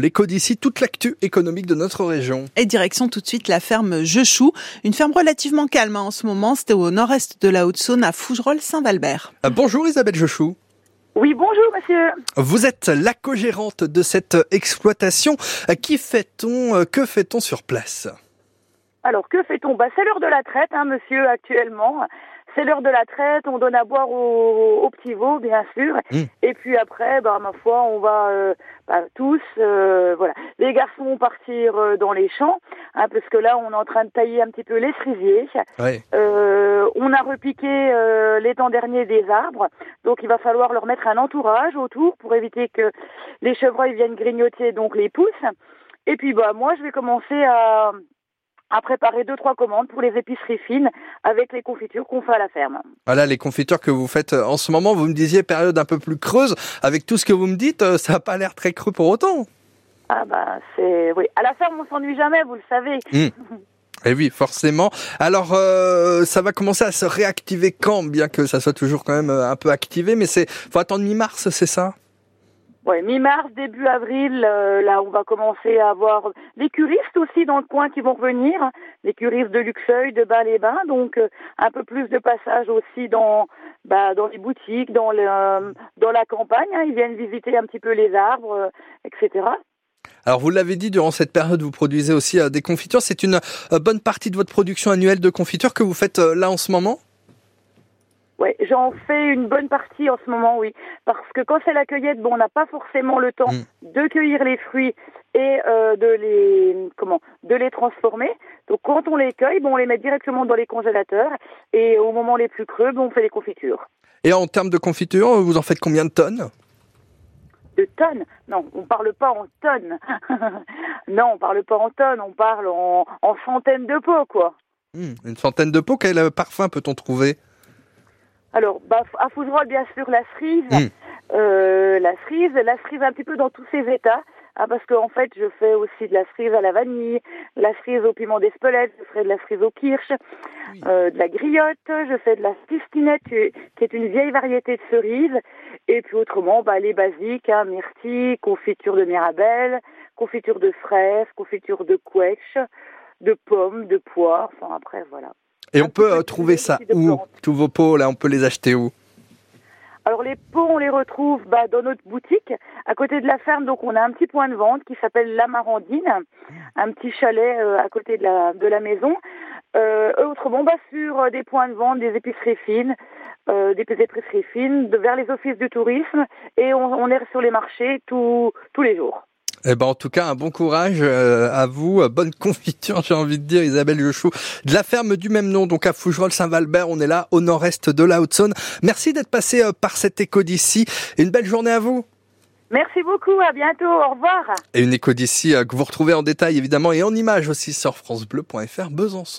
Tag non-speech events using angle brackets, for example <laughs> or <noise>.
L'écho d'ici, toute l'actu économique de notre région. Et direction tout de suite la ferme Jechou, une ferme relativement calme en ce moment. C'était au nord-est de la Haute-Saône, à Fougerolles-Saint-Valbert. Euh, bonjour Isabelle Jechou. Oui, bonjour monsieur. Vous êtes la co-gérante de cette exploitation. Euh, Qui fait-on euh, Que fait-on sur place? Alors que fait-on? Bah, C'est l'heure de la traite, hein, monsieur, actuellement. C'est l'heure de la traite, on donne à boire aux, aux petits veaux, bien sûr. Mm. Et puis après, bah, ma foi, on va euh, bah, tous, euh, voilà. Les garçons vont partir euh, dans les champs, hein, parce que là, on est en train de tailler un petit peu les cerisiers. Ouais. Euh, on a repiqué euh, l'étang dernier des arbres, donc il va falloir leur mettre un entourage autour pour éviter que les chevreuils viennent grignoter donc les pousses. Et puis bah moi je vais commencer à, à préparer deux trois commandes pour les épiceries fines avec les confitures qu'on fait à la ferme. Voilà les confitures que vous faites euh, en ce moment. Vous me disiez période un peu plus creuse. Avec tout ce que vous me dites, euh, ça n'a pas l'air très creux pour autant. Ah bah c'est oui à la ferme on s'ennuie jamais vous le savez. <laughs> Et oui, forcément. Alors, euh, ça va commencer à se réactiver quand, bien que ça soit toujours quand même un peu activé, mais c'est faut attendre mi-mars, c'est ça? Mi-mars, début avril, euh, là, on va commencer à avoir les curistes aussi dans le coin qui vont revenir, hein. les curistes de Luxeuil, de Bas-les-Bains, donc euh, un peu plus de passage aussi dans bah, dans les boutiques, dans euh, la campagne. hein. Ils viennent visiter un petit peu les arbres, etc. Alors, vous l'avez dit, durant cette période, vous produisez aussi des confitures. C'est une bonne partie de votre production annuelle de confitures que vous faites là en ce moment? Ouais, j'en fais une bonne partie en ce moment, oui, parce que quand c'est la cueillette, bon, on n'a pas forcément le temps Mm. de cueillir les fruits et euh, de les comment de les transformer. Donc quand on les cueille, bon, on les met directement dans les congélateurs et au moment les plus creux, bon, on fait les confitures. Et en termes de confitures, vous en faites combien de tonnes? De tonnes? Non, on parle pas en tonnes. <laughs> non, on parle pas en tonnes, on parle en, en centaines de pots, quoi. Hmm, Une centaine de pots. Quel parfum peut-on trouver? Alors, bah, à Fougerolles, bien sûr, la cerise, Mm. euh, la cerise, la cerise un petit peu dans tous ses états, ah, parce qu'en en fait, je fais aussi de la cerise à la vanille, la cerise au piment d'Espelette, je ferai de la cerise au kirsch, Oui. euh, de la griotte, je fais de la fistinette, qui est une vieille variété de cerise, et puis autrement, bah, les basiques, hein, myrtille, confiture de mirabelle, confiture de fraises, confiture de quetch, de pommes, de poires, enfin après, voilà. Et on peut peu euh, trouver ça où. Tous vos pots, là, on peut les acheter où? Alors les pots, on les retrouve bah, dans notre boutique, à côté de la ferme. Donc on a un petit point de vente qui s'appelle La Marandine, un petit chalet euh, à côté de la, de la maison. Euh, autrement, bah, sur des points de vente, des épiceries fines, euh, des épiceries fines, de, vers les offices du tourisme, et on, on est sur les marchés tous les jours. Eh ben, en tout cas, un bon courage euh, à vous. Bonne confiture, j'ai envie de dire, Isabelle Jochou, de la ferme du même nom, donc à Fougerolles-Saint-Valbert. On est là, au nord-est de la Haute-Saône. Merci d'être passé euh, par cet écho d'ici. Et une belle journée à vous. Merci beaucoup, à bientôt, au revoir. Et une écho d'ici euh, que vous retrouvez en détail, évidemment, et en images aussi sur FranceBleu.fr Besançon.